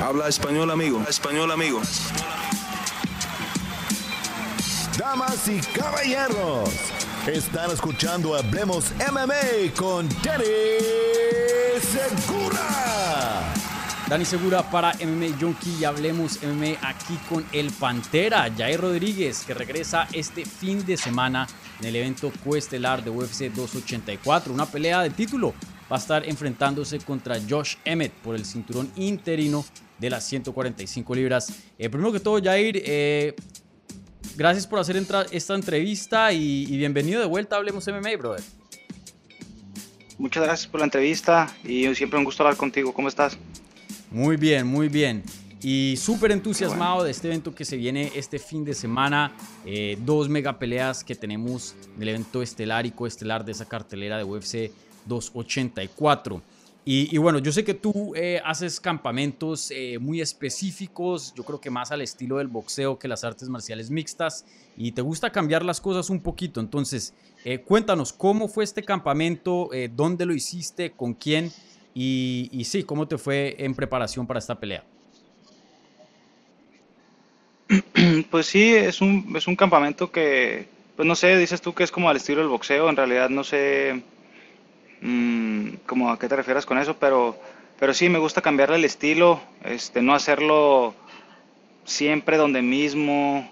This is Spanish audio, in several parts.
Habla español, amigo. español, amigo. Damas y caballeros, están escuchando Hablemos MMA con Danny Segura. Dani Segura para MMA Junkie y Hablemos MMA aquí con el Pantera, Jair Rodríguez, que regresa este fin de semana en el evento coestelar de UFC 284, una pelea de título. Va a estar enfrentándose contra Josh Emmett por el cinturón interino de las 145 libras. Eh, primero que todo, Jair, eh, gracias por hacer esta entrevista y, bienvenido de vuelta a Hablemos MMA, brother. Muchas gracias por la entrevista y siempre un gusto hablar contigo. ¿Cómo estás? Muy bien, muy bien. Y súper entusiasmado de este evento que se viene este fin de semana. Eh, dos mega peleas que tenemos del evento estelar y coestelar de esa cartelera de UFC 284. Y, bueno, yo sé que tú eh, haces campamentos eh, muy específicos, yo creo que más al estilo del boxeo que las artes marciales mixtas, y te gusta cambiar las cosas un poquito. Entonces, eh, cuéntanos, ¿cómo fue este campamento? ¿Dónde lo hiciste? ¿Con quién? Y, y, sí, ¿cómo te fue en preparación para esta pelea? Pues sí, es un, es un campamento que, pues no sé, dices tú que es como al estilo del boxeo, en realidad no sé Mm, como a qué te refieres con eso, pero, pero sí me gusta cambiarle el estilo, este, no hacerlo siempre donde mismo.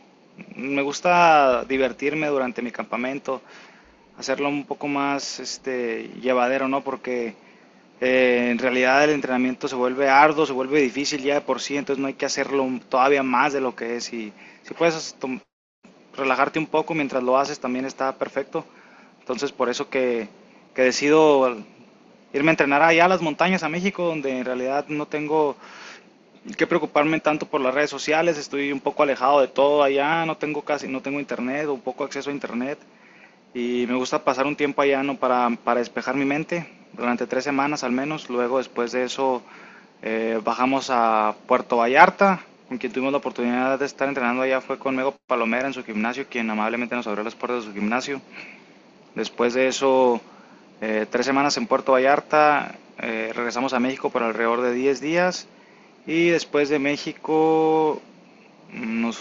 Me gusta divertirme durante mi campamento, hacerlo un poco más este, llevadero, ¿no? Porque eh, en realidad el entrenamiento se vuelve arduo, se vuelve difícil ya de por sí, entonces no hay que hacerlo todavía más de lo que es. Y si puedes relajarte un poco mientras lo haces, también está perfecto. Entonces por eso que que decido irme a entrenar allá a las montañas, a México, donde en realidad no tengo que preocuparme tanto por las redes sociales, estoy un poco alejado de todo allá, no tengo casi, no tengo internet o poco acceso a internet y me gusta pasar un tiempo allá ¿no? para, para despejar mi mente durante tres semanas al menos, luego después de eso eh, bajamos a Puerto Vallarta, con quien tuvimos la oportunidad de estar entrenando allá fue con Mego Palomera en su gimnasio, quien amablemente nos abrió las puertas de su gimnasio. Después de eso eh, tres semanas en Puerto Vallarta, eh, regresamos a México por alrededor de 10 días y después de México nos,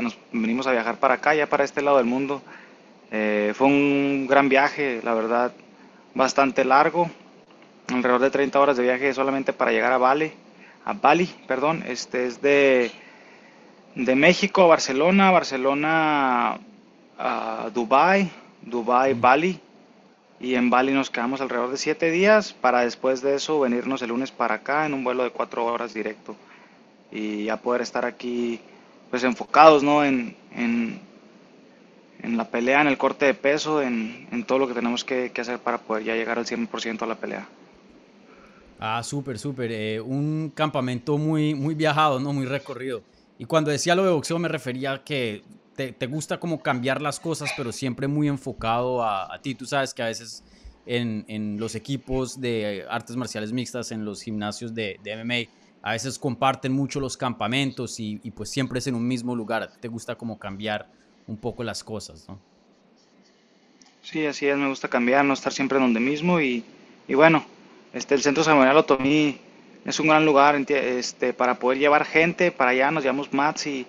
nos venimos a viajar para acá, ya para este lado del mundo. Eh, fue un gran viaje, la verdad, bastante largo, alrededor de 30 horas de viaje solamente para llegar a Bali, a Bali, perdón, este es de, de México a Barcelona, Barcelona a Dubai, Dubai, Bali y en Bali nos quedamos alrededor de siete días para después de eso venirnos el lunes para acá en un vuelo de cuatro horas directo y ya poder estar aquí pues enfocados ¿no? en, en, la pelea, en el corte de peso, en, en todo lo que tenemos que, que, hacer para poder ya llegar al 100% a la pelea. Ah, súper, súper. Eh, un campamento muy, muy viajado, ¿no? Muy recorrido. Y cuando decía lo de boxeo me refería a que te, te, gusta como cambiar las cosas, pero siempre muy enfocado a, a ti. Tú sabes que a veces en, en, los equipos de artes marciales mixtas, en los gimnasios de, MMA, a veces comparten mucho los campamentos y, y, pues siempre es en un mismo lugar. Te gusta como cambiar un poco las cosas, ¿no? Sí, así es, me gusta cambiar, no estar siempre donde mismo y, y bueno, este, el Centro Ceremonial Otomí es un gran lugar este, para poder llevar gente, para allá nos llamamos Mats y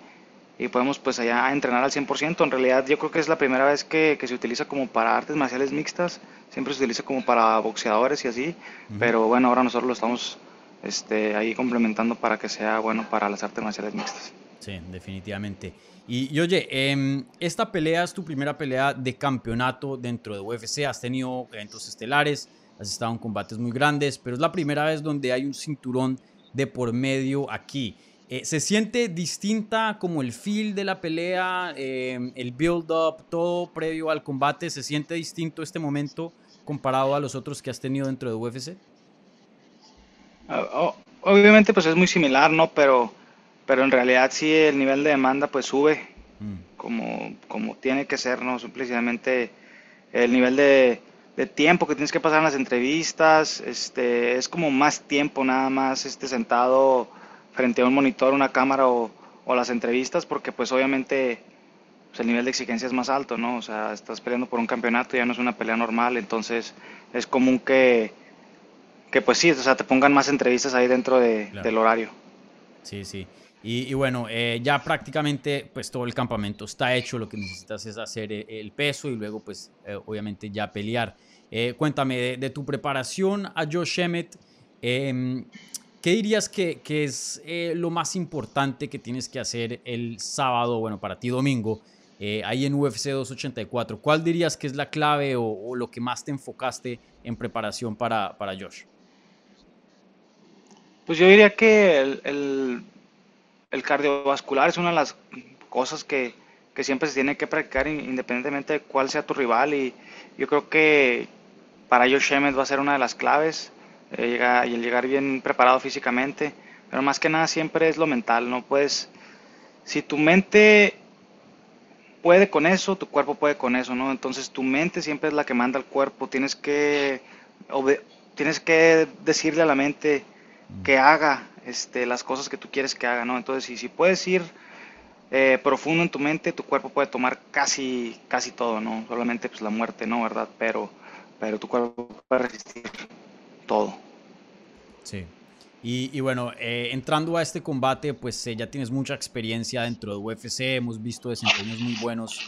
y podemos pues allá entrenar al 100%. En realidad yo creo que es la primera vez que, que, se utiliza como para artes marciales mixtas, siempre se utiliza como para boxeadores y así, pero bueno, ahora nosotros lo estamos este, ahí complementando para que sea bueno para las artes marciales mixtas. Sí, definitivamente. Y, y oye, eh, esta pelea es tu primera pelea de campeonato dentro de UFC, has tenido eventos estelares, has estado en combates muy grandes, pero es la primera vez donde hay un cinturón de por medio aquí. Eh, ¿Se siente distinta como el feel de la pelea, eh, el build-up, todo previo al combate? ¿Se siente distinto este momento comparado a los otros que has tenido dentro de UFC? Ah, obviamente pues es muy similar, ¿no? Pero, pero en realidad sí el nivel de demanda pues sube mm. como, como tiene que ser, ¿no? Simplemente el nivel de, de tiempo que tienes que pasar en las entrevistas, este, es como más tiempo nada más este, sentado frente a un monitor, una cámara o, las entrevistas, porque pues obviamente pues, el nivel de exigencia es más alto, ¿no? O sea, estás peleando por un campeonato, ya no es una pelea normal, entonces es común que, que pues sí, o sea, te pongan más entrevistas ahí dentro de, del horario. Sí, sí. Y, bueno, eh, ya prácticamente pues todo el campamento está hecho, lo que necesitas es hacer e, el peso y luego pues eh, obviamente ya pelear. Eh, cuéntame de, tu preparación a Josh Emmett, em, ¿qué dirías que, que es lo más importante que tienes que hacer el sábado, bueno, para ti domingo, ahí en UFC 284? ¿Cuál dirías que es la clave o, lo que más te enfocaste en preparación para, para Josh? Pues yo diría que el el cardiovascular es una de las cosas que, siempre se tiene que practicar independientemente de cuál sea tu rival y yo creo que para Josh Emmett va a ser una de las claves eh, y el llegar bien preparado físicamente, pero más que nada siempre es lo mental, no puedes, si tu mente puede con eso, tu cuerpo puede con eso, ¿no? Entonces tu mente siempre es la que manda al cuerpo, tienes que, tienes que decirle a la mente que haga este, las cosas que tú quieres que haga, ¿no? Entonces, si, si puedes ir eh, profundo en tu mente, tu cuerpo puede tomar casi, casi todo, ¿no? Solamente pues la muerte, ¿no? ¿Verdad? Pero, pero tu cuerpo puede resistir todo. Sí. Y, bueno, eh, entrando a este combate, pues eh, ya tienes mucha experiencia dentro de UFC, hemos visto desempeños muy buenos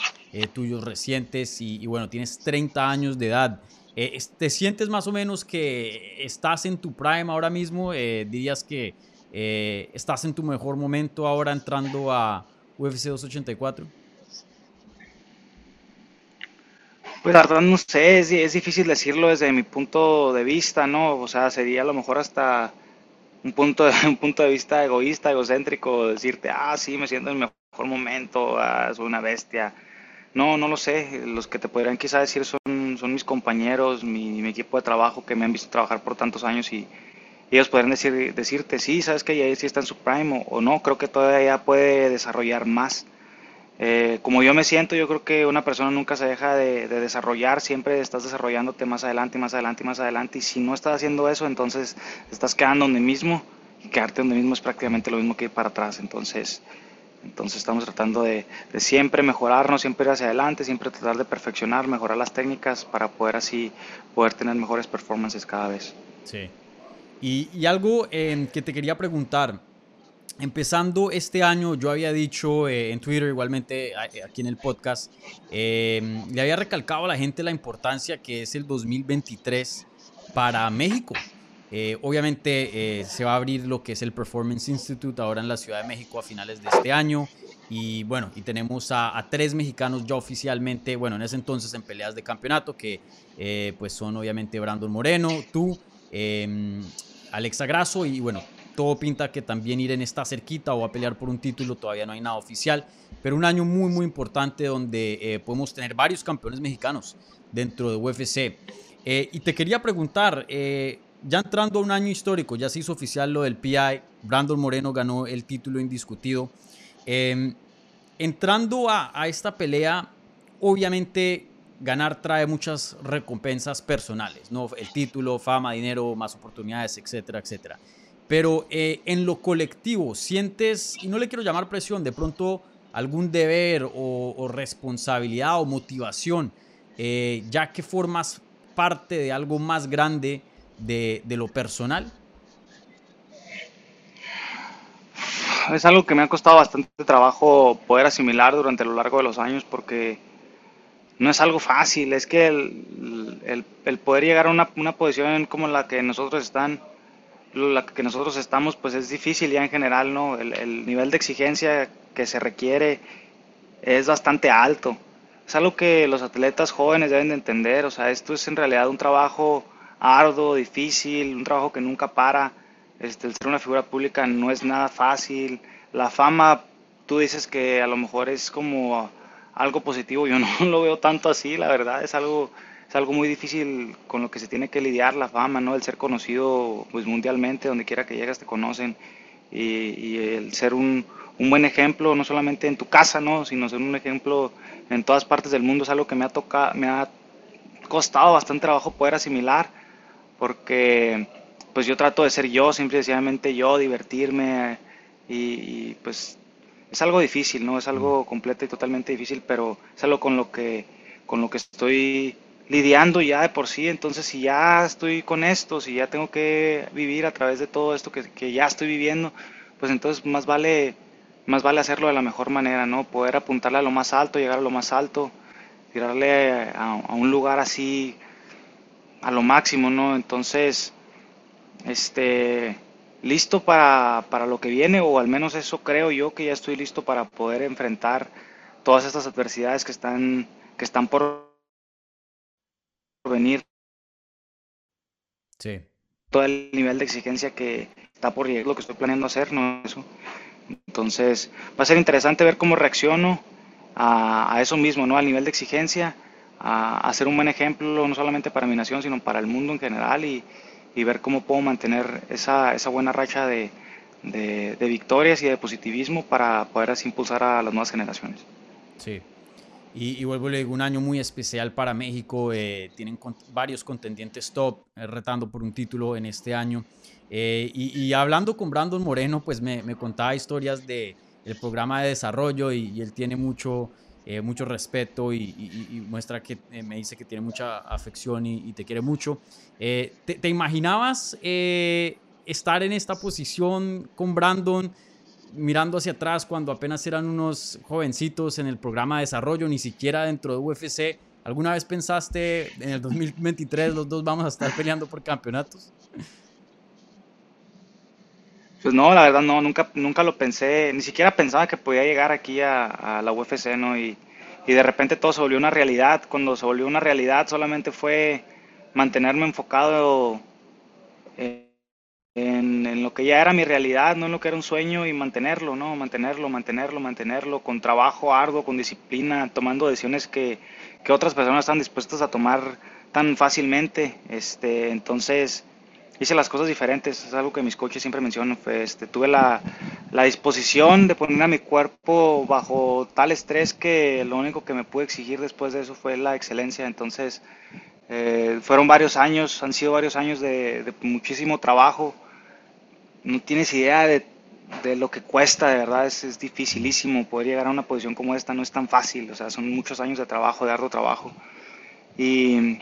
tuyos recientes y, y, bueno, tienes 30 años de edad. Eh, ¿Te sientes más o menos que estás en tu prime ahora mismo? Eh, ¿Dirías que eh, estás en tu mejor momento ahora entrando a UFC 284? Pues la verdad no sé, es, es, difícil decirlo desde mi punto de vista, ¿no? O sea, sería a lo mejor hasta un punto de, un punto de vista egoísta, egocéntrico, decirte, ah, sí, me siento en mi mejor momento, ah, soy una bestia. No, no lo sé. Los que te podrían quizá decir son, son mis compañeros, mi, equipo de trabajo que me han visto trabajar por tantos años y, ellos podrían decir, decirte, sí, sabes que ya sí está en su prime o, no, creo que todavía puede desarrollar más. Eh, como yo me siento, yo creo que una persona nunca se deja de, desarrollar, siempre estás desarrollándote más adelante, más adelante, más adelante, y si no estás haciendo eso, entonces estás quedando donde mismo, y quedarte donde mismo es prácticamente lo mismo que ir para atrás, entonces entonces estamos tratando de, siempre mejorarnos, siempre ir hacia adelante, siempre tratar de perfeccionar, mejorar las técnicas para poder así poder tener mejores performances cada vez. Sí. Y, algo eh, que te quería preguntar, empezando este año, yo había dicho eh, en Twitter, igualmente eh, aquí en el podcast, le había recalcado a la gente la importancia que es el 2023 para México. Eh, obviamente se va a abrir lo que es el Performance Institute ahora en la Ciudad de México a finales de este año. Y bueno, y tenemos a, tres mexicanos ya oficialmente, bueno, en ese entonces en peleas de campeonato, que pues son obviamente Brandon Moreno, tú, em, Alexa Grasso y bueno, todo pinta que también Irene está cerquita o va a pelear por un título, todavía no hay nada oficial, pero un año muy muy importante donde podemos tener varios campeones mexicanos dentro de UFC. y te quería preguntar, ya entrando a un año histórico, ya se hizo oficial lo del PI, Brandon Moreno ganó el título indiscutido. Em, entrando a, esta pelea, obviamente ganar trae muchas recompensas personales, ¿no? El título, fama, dinero, más oportunidades, etcétera, etcétera. Pero eh, en lo colectivo, sientes, y no le quiero llamar presión, de pronto algún deber o, responsabilidad o motivación, eh, ya que formas parte de algo más grande de, lo personal? Es algo que me ha costado bastante trabajo poder asimilar durante lo largo de los años porque no es algo fácil, es que el, el, poder llegar a una, una, posición como la que nosotros están, la que nosotros estamos, pues es difícil ya en general, ¿no? El, el nivel de exigencia que se requiere es bastante alto. Es algo que los atletas jóvenes deben de entender, o sea, esto es en realidad un trabajo arduo, difícil, un trabajo que nunca para. Este, el ser una figura pública no es nada fácil. La fama, tú dices que a lo mejor es como algo positivo, yo no lo veo tanto así, la verdad, es algo, es algo muy difícil con lo que se tiene que lidiar la fama, ¿no? El ser conocido pues mundialmente, donde quiera que llegas te conocen y, el ser un, un, buen ejemplo, no solamente en tu casa, ¿no? Sino ser un ejemplo en todas partes del mundo es algo que me ha tocado, me ha costado bastante trabajo poder asimilar porque pues yo trato de ser yo, siempre sencillamente yo, divertirme y, pues es algo difícil, ¿no? Es algo completo y totalmente difícil, pero es algo con lo que, con lo que estoy lidiando ya de por sí, entonces si ya estoy con esto, si ya tengo que vivir a través de todo esto que, que ya estoy viviendo, pues entonces más vale, más vale hacerlo de la mejor manera, ¿no? Poder apuntarle a lo más alto, llegar a lo más alto, tirarle a, un lugar así a lo máximo, ¿no? Entonces, este, listo para, para lo que viene, o al menos eso creo yo que ya estoy listo para poder enfrentar todas estas adversidades que están, que están por venir. Sí. Todo el nivel de exigencia que está por llegar, lo que estoy planeando hacer, no eso. Entonces, va a ser interesante ver cómo reacciono a, eso mismo, ¿no? Al nivel de exigencia, a, hacer un buen ejemplo, no solamente para mi nación, sino para el mundo en general y, ver cómo puedo mantener esa, esa buena racha de, de, victorias y de positivismo para poder así impulsar a las nuevas generaciones. Sí. Y, vuelvo a digo, un año muy especial para México. Eh, tienen varios contendientes top eh, retando por un título en este año. Eh, y, hablando con Brandon Moreno, pues me, me contaba historias del el programa de desarrollo y, él tiene mucho, mucho respeto y, muestra que me dice que tiene mucha afección y, te quiere mucho. ¿te, ¿te, imaginabas estar en esta posición con Brandon? Mirando hacia atrás cuando apenas eran unos jovencitos en el programa de desarrollo, ni siquiera dentro de UFC. ¿Alguna vez pensaste en el 2023 los dos vamos a estar peleando por campeonatos? Pues no, la verdad no, nunca, nunca lo pensé, ni siquiera pensaba que podía llegar aquí a, la UFC, ¿no? Y, y, de repente todo se volvió una realidad. Cuando se volvió una realidad solamente fue mantenerme enfocado en en, lo que ya era mi realidad, no en lo que era un sueño y mantenerlo, ¿no? Mantenerlo, mantenerlo, mantenerlo, con trabajo arduo, con disciplina, tomando decisiones que, que otras personas están dispuestas a tomar tan fácilmente. Este, entonces, hice las cosas diferentes, es algo que mis coaches siempre mencionan, este, tuve la, la, disposición de poner a mi cuerpo bajo tal estrés que lo único que me pude exigir después de eso fue la excelencia, entonces eh, fueron varios años, han sido varios años de muchísimo trabajo, no tienes idea de, lo que cuesta, de verdad, es, es, dificilísimo poder llegar a una posición como esta, no es tan fácil, o sea, son muchos años de trabajo, de arduo trabajo. Y,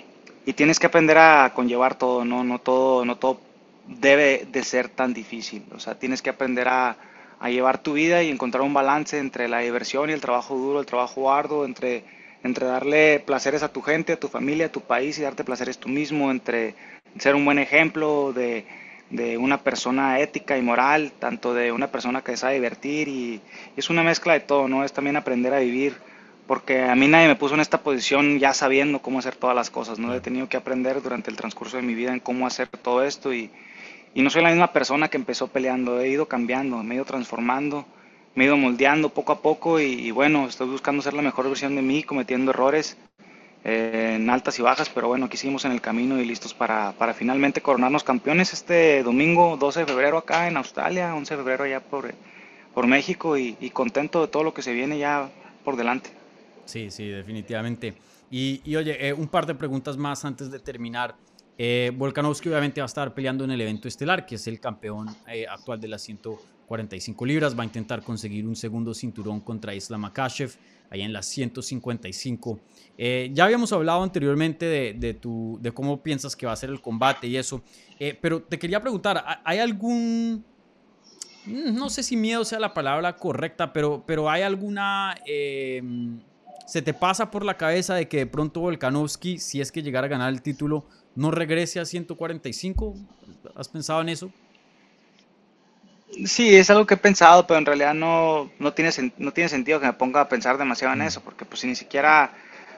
tienes que aprender a conllevar todo, ¿no? No todo, no todo debe de ser tan difícil, o sea, tienes que aprender a, a llevar tu vida y encontrar un balance entre la diversión y el trabajo duro, el trabajo arduo, entre, entre darle placeres a tu gente, a tu familia, a tu país y darte placeres tú mismo, entre ser un buen ejemplo de de una persona ética y moral, tanto de una persona que sabe divertir y, es una mezcla de todo, ¿no? Es también aprender a vivir, porque a mí nadie me puso en esta posición ya sabiendo cómo hacer todas las cosas, ¿no? He tenido que aprender durante el transcurso de mi vida en cómo hacer todo esto y, y no soy la misma persona que empezó peleando, he ido cambiando, me he ido transformando, me he ido moldeando poco a poco y, y bueno, estoy buscando ser la mejor versión de mí, cometiendo errores en altas y bajas, pero bueno, aquí seguimos en el camino y listos para, para, finalmente coronarnos campeones este domingo 12 de febrero acá en Australia, 11 de febrero allá por, por México y, contento de todo lo que se viene ya por delante. Sí, sí, definitivamente. Y, y oye, eh, un par de preguntas más antes de terminar. Eh, Volkanovski obviamente va a estar peleando en el evento estelar, que es el campeón eh, actual de las 145 libras. Va a intentar conseguir un segundo cinturón contra Islam Makhachev, allá en las 155 eh, ya habíamos hablado anteriormente de, tu, de cómo piensas que va a ser el combate y eso, eh, pero te quería preguntar, ¿hay algún, mm, no sé si miedo sea la palabra correcta, pero, pero hay alguna, em, se te pasa por la cabeza de que de pronto Volkanovski, si es que llegara a ganar el título, no regrese a 145? ¿Has pensado en eso? Sí, es algo que he pensado, pero en realidad no, no, tiene, no tiene sentido que me ponga a pensar demasiado en mm. eso, porque pues si ni siquiera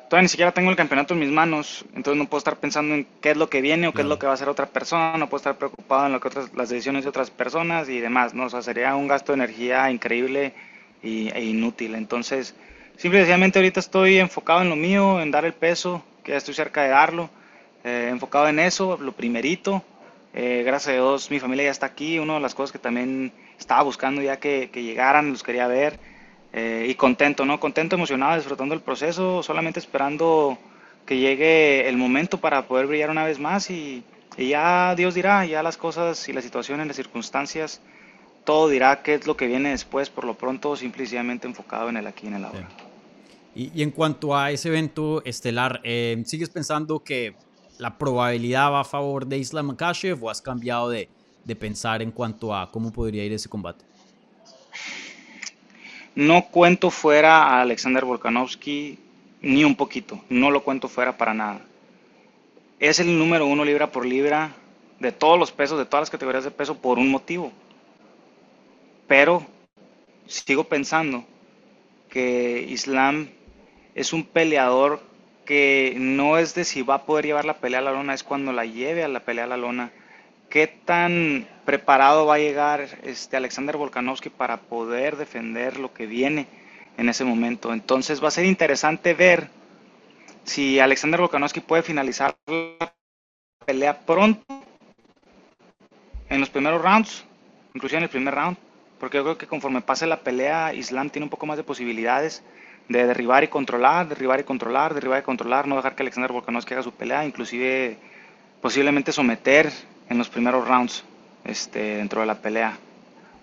todavía ni siquiera tengo el campeonato en mis manos, entonces no puedo estar pensando en qué es lo que viene o qué es lo que va a hacer otra persona, no puedo estar preocupado en lo que otras, las decisiones de otras personas y demás, ¿no? O sea, sería un gasto de energía increíble y, e inútil. Entonces, simplemente ahorita estoy enfocado en lo mío, en dar el peso, que ya estoy cerca de darlo, eh, enfocado en eso, lo primerito. Eh, gracias a Dios mi familia ya está aquí, una de las cosas que también estaba buscando ya que, que llegaran, los quería ver. Eh, y contento, ¿no? Contento, emocionado, disfrutando el proceso, solamente esperando que llegue el momento para poder brillar una vez más y, ya Dios dirá, ya las cosas y las situaciones, las circunstancias, todo dirá qué es lo que viene después, por lo pronto simplemente enfocado en el aquí y en el ahora. Y, en cuanto a ese evento estelar, eh, ¿sigues pensando que la probabilidad va a favor de Islam Makhachev o has cambiado de, de pensar en cuanto a cómo podría ir ese combate? no cuento fuera a Alexander Volkanovski ni un poquito, no lo cuento fuera para nada. Es el número uno libra por libra de todos los pesos, de todas las categorías de peso por un motivo. Pero sigo pensando que Islam es un peleador que no es de si va a poder llevar la pelea a la lona, es cuando la lleve a la pelea a la lona. ¿Qué tan preparado va a llegar este Alexander Volkanovski para poder defender lo que viene en ese momento? Entonces va a ser interesante ver si Alexander Volkanovski puede finalizar la pelea pronto en los primeros rounds, inclusive en el primer round, porque yo creo que conforme pase la pelea, Islam tiene un poco más de posibilidades de derribar y controlar, derribar y controlar, derribar y controlar, no dejar que Alexander Volkanovski haga su pelea, inclusive posiblemente someter en los primeros rounds este, dentro de la pelea.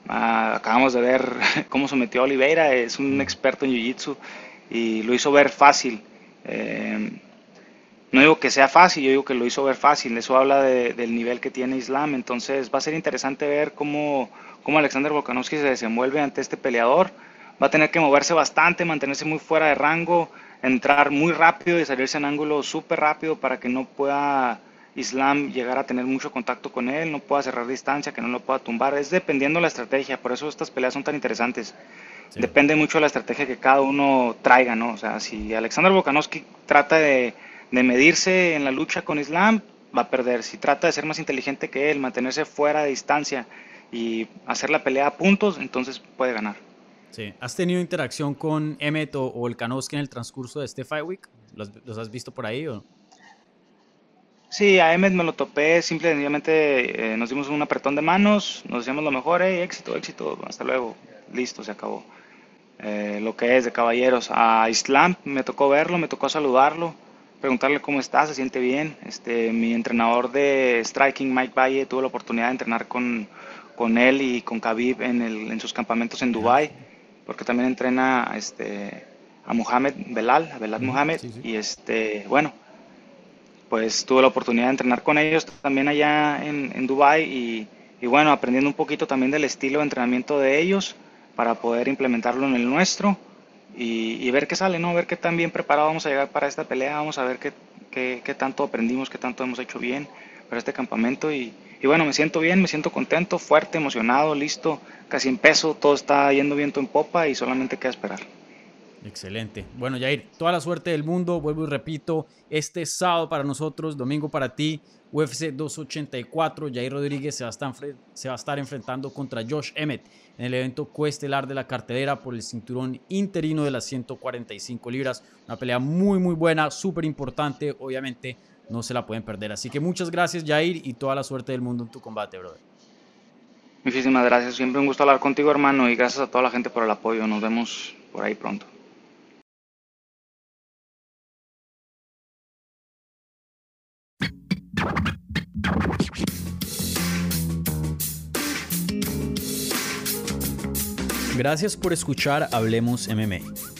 Ah, acabamos de ver cómo sometió a Oliveira, es un experto en Jiu-Jitsu y lo hizo ver fácil. Eh, no digo que sea fácil, yo digo que lo hizo ver fácil, eso habla del nivel que tiene Islam, entonces va a ser interesante ver cómo, cómo Alexander Volkanovski se desenvuelve ante este peleador va a tener que moverse bastante, mantenerse muy fuera de rango, entrar muy rápido y salirse en ángulo súper rápido para que no pueda Islam llegar a tener mucho contacto con él, no pueda cerrar distancia, que no lo pueda tumbar. Es dependiendo de la estrategia, por eso estas peleas son tan interesantes. Depende mucho de la estrategia que cada uno traiga, ¿no? O sea, si Alexander Volkanovski trata de, de medirse en la lucha con Islam, va a perder. Si trata de ser más inteligente que él, mantenerse fuera de distancia y hacer la pelea a puntos, entonces puede ganar. Sí. ¿Has tenido interacción con Emmet o, o Volkanovski en el transcurso de este Fight Week? ¿Los, has visto por ahí o Sí, a Emmet me lo topé, simplemente eh, nos dimos un apretón de manos, nos decíamos lo mejor, éxito, éxito, hasta luego, listo, se acabó. Eh, lo que es de caballeros. A Islam me tocó verlo, me tocó saludarlo, preguntarle cómo está, se siente bien. Este, mi entrenador de striking, Mike Valle, tuvo la oportunidad de entrenar con, con él y con Khabib en, el, en sus campamentos en Dubai porque también entrena a, este, a Mohamed Belal, a Belal Mohamed, y este, bueno, pues tuve la oportunidad de entrenar con ellos también allá en, en Dubai y, y, bueno, aprendiendo un poquito también del estilo de entrenamiento de ellos para poder implementarlo en el nuestro y, y ver qué sale, ¿no? Ver qué tan bien preparado vamos a llegar para esta pelea, vamos a ver qué, qué, qué tanto aprendimos, qué tanto hemos hecho bien para este campamento y, y bueno, me siento bien, me siento contento, fuerte, emocionado, listo, casi en peso, todo está yendo viento en popa y solamente queda esperar. Excelente. Bueno, Jair, toda la suerte del mundo. Vuelvo y repito, este sábado para nosotros, domingo para ti, UFC 284. Jair Rodríguez se va, a estar, se va a estar enfrentando contra Josh Emmett en el evento coestelar de la cartelera por el cinturón interino de las 145 libras. Una pelea muy, muy buena, súper importante, obviamente no se la pueden perder. Así que muchas gracias, Jair, y toda la suerte del mundo en tu combate, brother. Muchísimas gracias. Siempre un gusto hablar contigo, hermano, y gracias a toda la gente por el apoyo. Nos vemos por ahí pronto. Gracias por escuchar Hablemos MMA.